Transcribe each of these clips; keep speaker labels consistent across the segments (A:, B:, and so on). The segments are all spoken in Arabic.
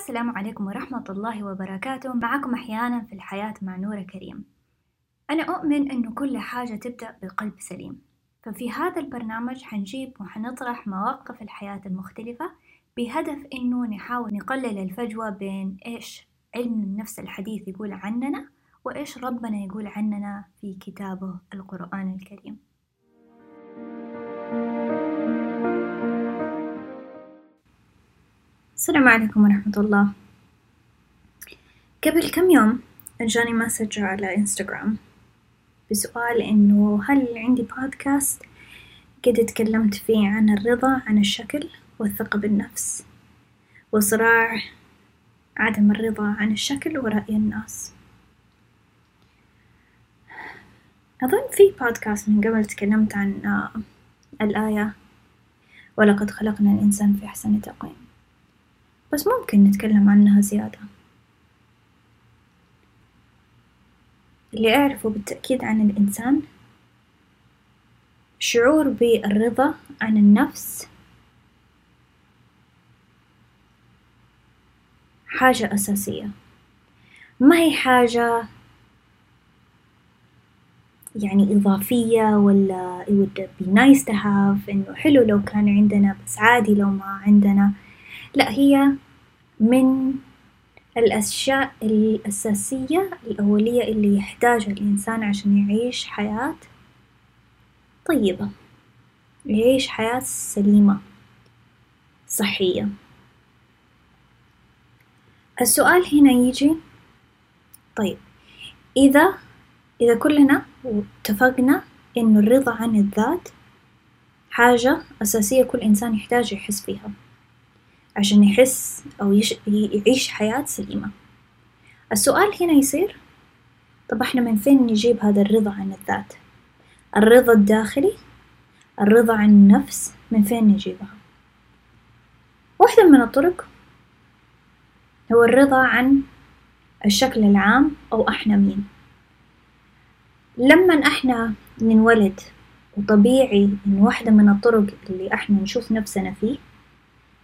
A: السلام عليكم ورحمة الله وبركاته. معكم أحيانا في الحياة مع نورة كريم. أنا أؤمن أنه كل حاجة تبدأ بقلب سليم. ففي هذا البرنامج حنجيب وحنطرح مواقف الحياة المختلفة بهدف أنه نحاول نقلل الفجوة بين إيش علم النفس الحديث يقول عننا وإيش ربنا يقول عننا في كتابه القرآن الكريم. السلام عليكم ورحمة الله. قبل كم يوم جاني مسج على إنستغرام بسؤال إنه هل عندي بودكاست قد تكلمت فيه عن الرضا عن الشكل والثقة بالنفس وصراع عدم الرضا عن الشكل ورأي الناس. أظن في بودكاست من قبل تكلمت عن الآية ولقد خلقنا الإنسان في أحسن تقويم بس ممكن نتكلم عنها زيادة. اللي أعرفه بالتأكيد عن الإنسان شعور بالرضا عن النفس حاجة أساسية. ما هي حاجة يعني إضافية ولا it would be nice to have إنه حلو لو كان عندنا بس عادي لو ما عندنا. لا هي من الأشياء الأساسية الأولية اللي يحتاجها الإنسان عشان يعيش حياة طيبة يعيش حياة سليمة صحية. السؤال هنا يجي طيب إذا إذا كلنا اتفقنا إنه الرضا عن الذات حاجة أساسية كل إنسان يحتاج يحس فيها. عشان يحس أو يش... يعيش حياة سليمة. السؤال هنا يصير طب إحنا من فين نجيب هذا الرضا عن الذات؟ الرضا الداخلي؟ الرضا عن النفس؟ من فين نجيبها؟ واحدة من الطرق هو الرضا عن الشكل العام أو إحنا مين. لما إحنا ننولد وطبيعي إن واحدة من الطرق اللي إحنا نشوف نفسنا فيه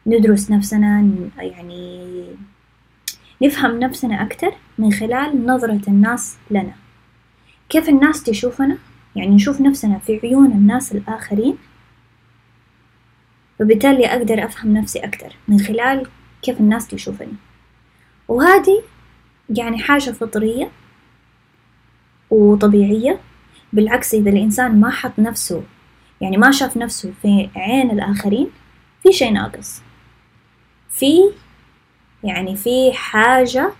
A: ندرس نفسنا يعني نفهم نفسنا أكتر من خلال نظرة الناس لنا. كيف الناس تشوفنا؟ يعني نشوف نفسنا في عيون الناس الآخرين. وبالتالي أقدر أفهم نفسي أكتر من خلال كيف الناس تشوفني. وهذه يعني حاجة فطرية وطبيعية. بالعكس إذا الإنسان ما حط نفسه يعني ما شاف نفسه في عين الآخرين في شي ناقص. في يعني في حاجة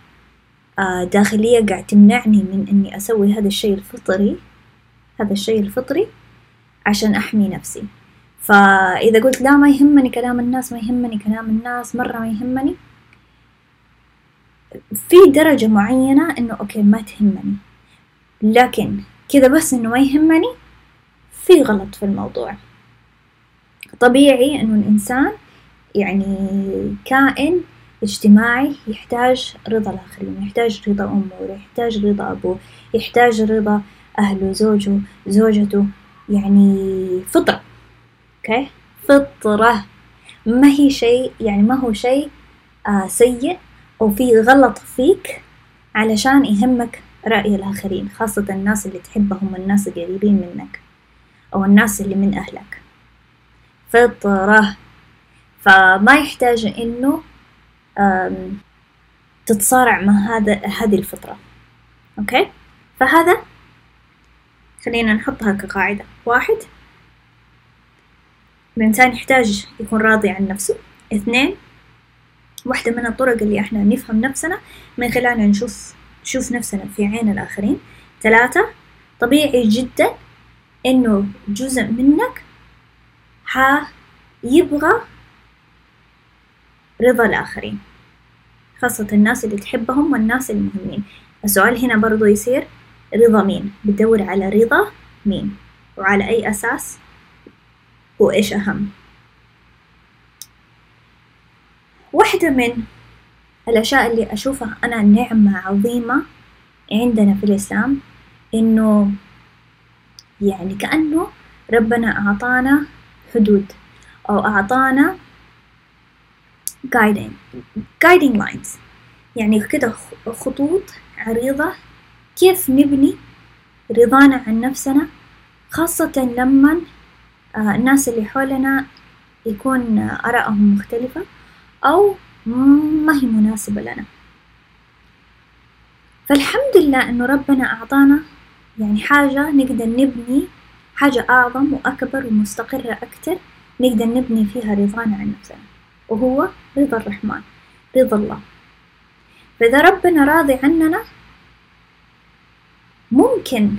A: آه، داخلية قاعد تمنعني من إني أسوي هذا الشيء الفطري هذا الشيء الفطري عشان أحمي نفسي. فإذا قلت لا ما يهمني كلام الناس ما يهمني كلام الناس مرة ما يهمني. في درجة معينة إنه أوكي ما تهمني. لكن كذا بس إنه ما يهمني في غلط في الموضوع. طبيعي إنه الإنسان يعني كائن اجتماعي يحتاج رضا الآخرين يحتاج رضا أمه يحتاج رضا أبوه يحتاج رضا أهله زوجه زوجته يعني فطرة أوكي فطرة. ما هي شيء يعني ما هو شيء آه سيء أو في غلط فيك علشان يهمك رأي الآخرين خاصة الناس اللي تحبهم الناس القريبين منك أو الناس اللي من أهلك. فطرة. فما يحتاج إنه تتصارع مع هذا هذه الفطرة. أوكي؟ فهذا خلينا نحطها كقاعدة واحد. الإنسان يحتاج يكون راضي عن نفسه. اثنين. واحدة من الطرق اللي إحنا نفهم نفسنا من خلالها نشوف نشوف نفسنا في عين الآخرين. ثلاثة. طبيعي جدا إنه جزء منك ها يبغى رضا الآخرين خاصة الناس اللي تحبهم والناس المهمين. السؤال هنا برضو يصير رضا مين؟ بتدور على رضا مين؟ وعلى أي أساس؟ وإيش أهم؟ واحدة من الأشياء اللي أشوفها أنا نعمة عظيمة عندنا في الإسلام إنه يعني كأنه ربنا أعطانا حدود أو أعطانا guiding guiding lines. يعني كده خطوط عريضة. كيف نبني رضانا عن نفسنا؟ خاصة لما آه، الناس اللي حولنا يكون آرائهم مختلفة أو ما هي مناسبة لنا. فالحمد لله إنه ربنا أعطانا يعني حاجة نقدر نبني حاجة أعظم وأكبر ومستقرة أكتر نقدر نبني فيها رضانا عن نفسنا. وهو رضا الرحمن رضا الله. فإذا ربنا راضي عننا ممكن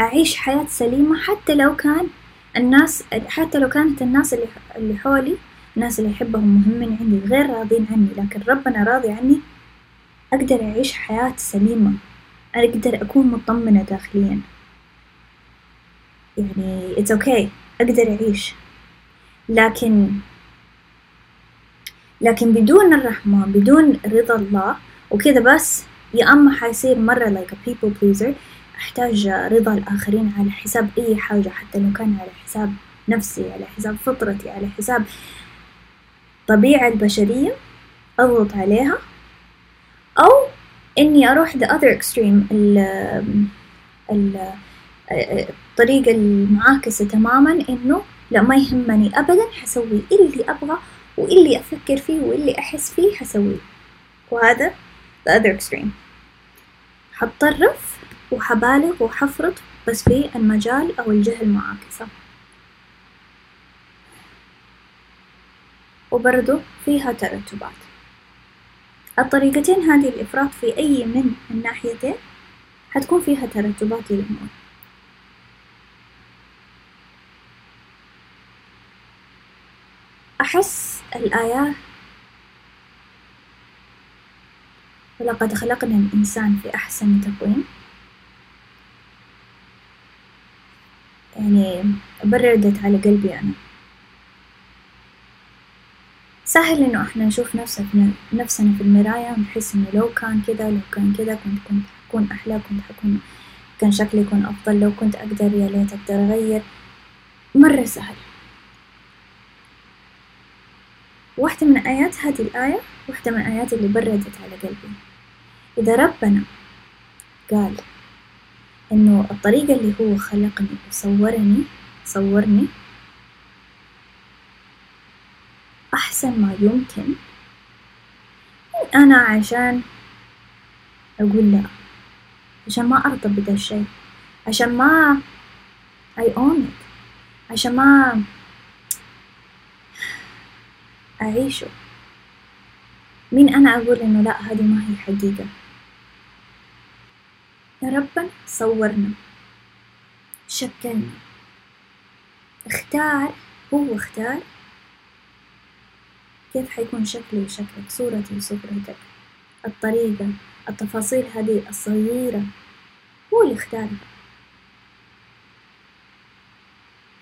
A: أعيش حياة سليمة حتى لو كان الناس حتى لو كانت الناس اللي حولي الناس اللي أحبهم مهمين عندي غير راضين عني. لكن ربنا راضي عني أقدر أعيش حياة سليمة. أقدر أكون مطمنة داخليا. يعني it's okay. أقدر أعيش. لكن لكن بدون الرحمة بدون رضا الله وكذا بس يا أما حيصير مرة like a people pleaser أحتاج رضا الآخرين على حساب أي حاجة حتى لو كان على حساب نفسي على حساب فطرتي على حساب طبيعة البشرية أضغط عليها. أو إني أروح the other extreme ال ال الطريقة المعاكسة تماما إنه لا ما يهمني أبدا حسوي اللي أبغى واللي أفكر فيه واللي أحس فيه حسويه وهذا the other extreme. حتطرف وحبالغ وحفرط بس في المجال أو الجهة المعاكسة. وبرضو فيها ترتبات. الطريقتين هذه الإفراط في أي من الناحيتين حتكون فيها ترتبات للأمور. أحس الآيات. ولقد خلقنا الإنسان في أحسن تقويم. يعني بردت على قلبي أنا. سهل إنه إحنا نشوف نفسنا نفسنا في المراية ونحس إنه لو كان كذا لو كان كذا كنت كنت حكون أحلى كنت حكون كان شكلي يكون أفضل لو كنت أقدر يا ليت أقدر أغير. مرة سهل. واحدة من آيات هذه الآية واحدة من الآيات اللي بردت على قلبي. إذا ربنا قال إنه الطريقة اللي هو خلقني وصورني صورني أحسن ما يمكن أنا عشان أقول لا عشان ما أرضى بدا الشيء عشان ما I own it عشان ما أعيشه؟ مين أنا أقول إنه لا هذه ما هي حقيقة؟ ربنا صورنا شكلنا. اختار هو اختار. كيف حيكون شكلي وشكلك صورتي وصورتك الطريقة التفاصيل هذه الصغيرة هو اللي اختارها.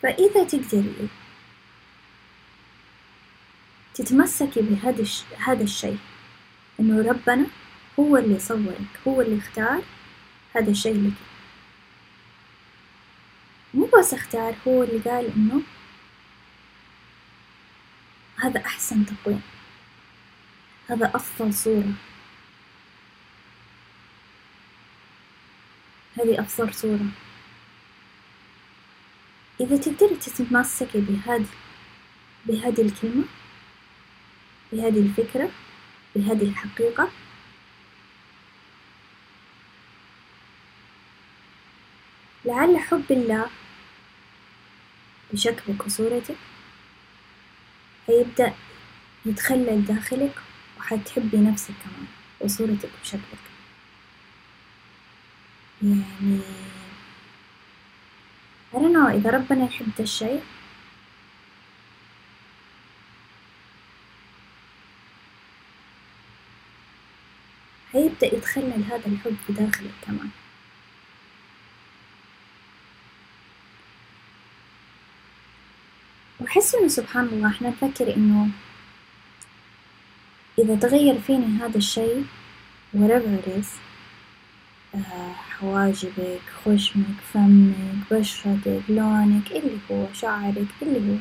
A: فإذا تقدري تتمسكي بهذا هذا الشيء. إنه ربنا هو اللي صورك هو اللي اختار هذا الشيء لك. مو بس اختار هو اللي قال إنه هذا أحسن تقويم. هذا أفضل صورة. هذه أفضل صورة. إذا تقدري تتمسكي بهذه بهذه الكلمة بهذه الفكرة بهذه الحقيقة. لعل حب الله بشكلك وصورتك هيبدأ يتخلل داخلك وحتحبي نفسك كمان وصورتك وشكلك يعني I don't know إذا ربنا يحب ده الشيء هيبدأ يتخلل هذا الحب في داخلك كمان. وأحس إنه سبحان الله إحنا نفكر إنه إذا تغير فيني هذا الشي whatever it is آه حواجبك خشمك فمك بشرتك لونك اللي هو شعرك اللي هو.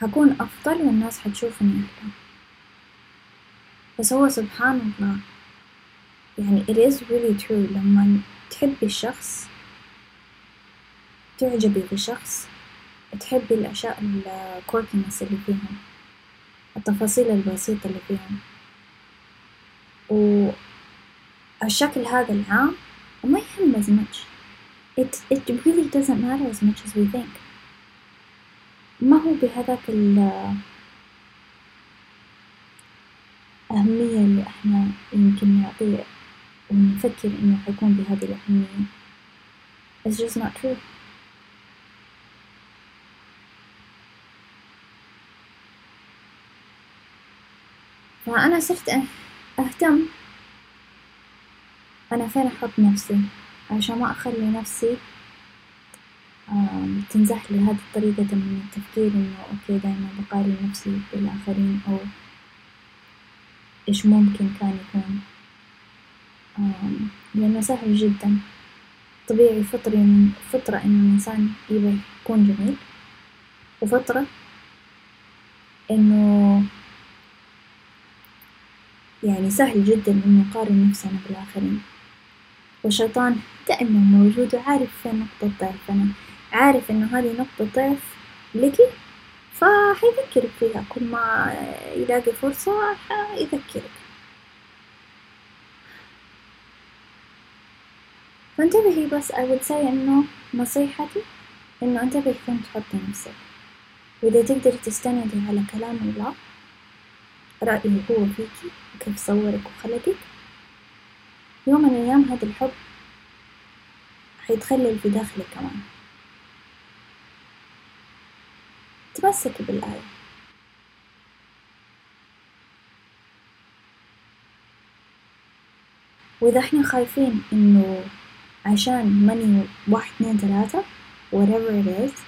A: حكون أفضل والناس حتشوفني أحلى. بس هو سبحان الله. يعني it is really true. لما تحبي الشخص تعجبي بشخص تحبي الأشياء الكوركينس اللي فيهم التفاصيل البسيطة اللي فيهم. والشكل هذا العام ما يهم as much. It, it really doesn't matter as much as we think. ما هو بهذاك الأهمية اللي إحنا يمكن نعطيه ونفكر إنه حيكون بهذه الأهمية. It's just not true. فأنا صرت أهتم. أنا فين أحط نفسي؟ عشان ما أخلي نفسي تنزح لي هذه الطريقة من التفكير إنه أوكي دايما بقارن نفسي بالآخرين أو إيش ممكن كان يكون. لأنه سهل جدا. طبيعي فطري من فطرة إنه الإنسان يبغى يكون جميل وفطرة إنه يعني سهل جدا إنه نقارن نفسنا بالآخرين. والشيطان دائما موجود وعارف فين نقطة ضعفنا عارف إنه هذه نقطة ضعف لكي فحيذكرك فيها. كل ما يلاقي فرصة حيذكرك فانتبهي بس I would say إنه نصيحتي إنه انتبهي فين تحطي نفسك. وإذا تقدري تستندي على كلام الله رأيه هو فيكي وكيف صورك وخلقك يوم من الأيام هذا الحب حيتخلل في داخلك كمان. تمسكي بالآية. وإذا إحنا خايفين إنه عشان ماني واحد اثنين ثلاثة whatever it is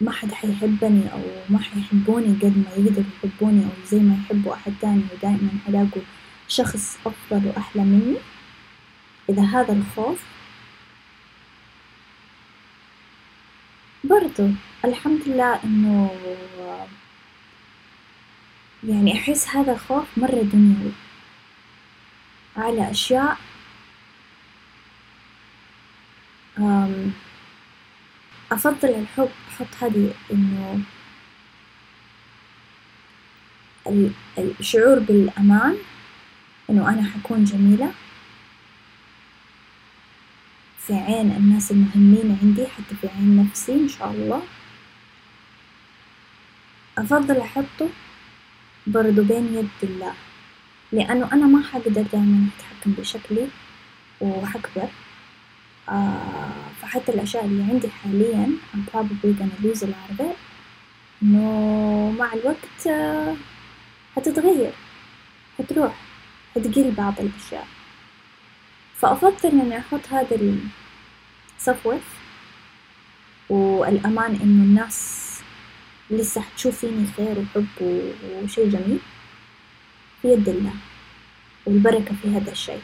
A: ما حد حيحبني أو ما حيحبوني قد ما يقدروا يحبوني أو زي ما يحبوا أحد تاني ودائما حيلاقوا شخص أفضل وأحلى مني. إذا هذا الخوف برضو الحمد لله إنه يعني أحس هذا الخوف مرة دنيوي. على أشياء أفضل الحب أحط هذه إنه الشعور بالأمان إنه أنا حكون جميلة. في عين الناس المهمين عندي حتى في عين نفسي إن شاء الله. أفضل أحطه برضو بين يد الله لأنه أنا ما حقدر دايما أتحكم بشكلي وحكبر آه فحتى الأشياء اللي عندي حاليا I'm probably gonna lose a lot of إنه مع الوقت آه حتتغير حتروح حتقل بعض الأشياء. فأفضل إني أحط هذا الصفوة والأمان إنه الناس لسه حتشوف فيني خير وحب وشي جميل في يد الله والبركة في هذا الشيء.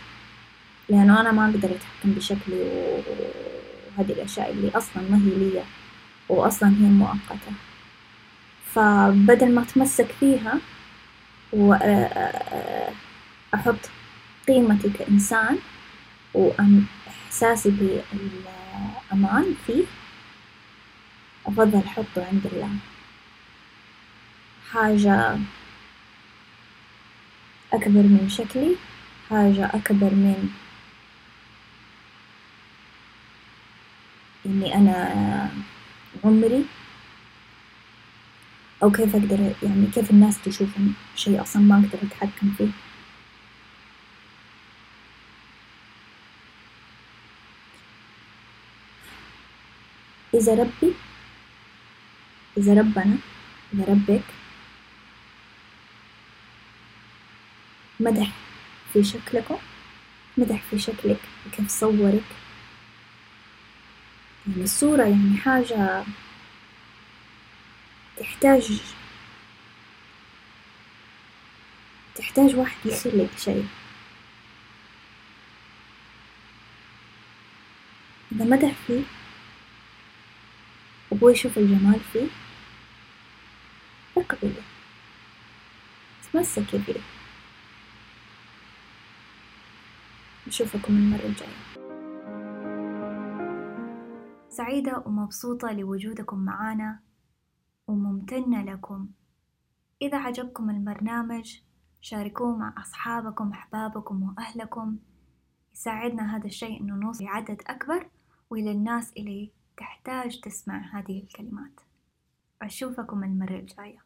A: لأنه أنا ما أقدر أتحكم بشكلي وهذه الأشياء اللي أصلا ما هي لي وأصلا هي مؤقتة. فبدل ما أتمسك فيها وأحط قيمتي كإنسان وإحساسي بالأمان فيه أفضل أحطه عند الله. حاجة أكبر من شكلي حاجة أكبر من إني أنا عمري. أو كيف أقدر يعني كيف الناس تشوفني؟ شيء أصلا ما أقدر أتحكم فيه. إذا ربي إذا ربنا إذا ربك مدح في شكلكم مدح في شكلك وكيف صورك. يعني الصورة يعني حاجة تحتاج تحتاج واحد يخلق شيء. إذا مدح فيه أبوي يشوف الجمال فيه اركبي لي تمسكي فيه نشوفكم المرة الجاية. سعيدة ومبسوطة لوجودكم معانا وممتنة لكم. إذا عجبكم البرنامج شاركوه مع أصحابكم أحبابكم وأهلكم. يساعدنا هذا الشيء إنه نوصل لعدد أكبر وللناس اللي تحتاج تسمع هذه الكلمات. أشوفكم المرة الجاية.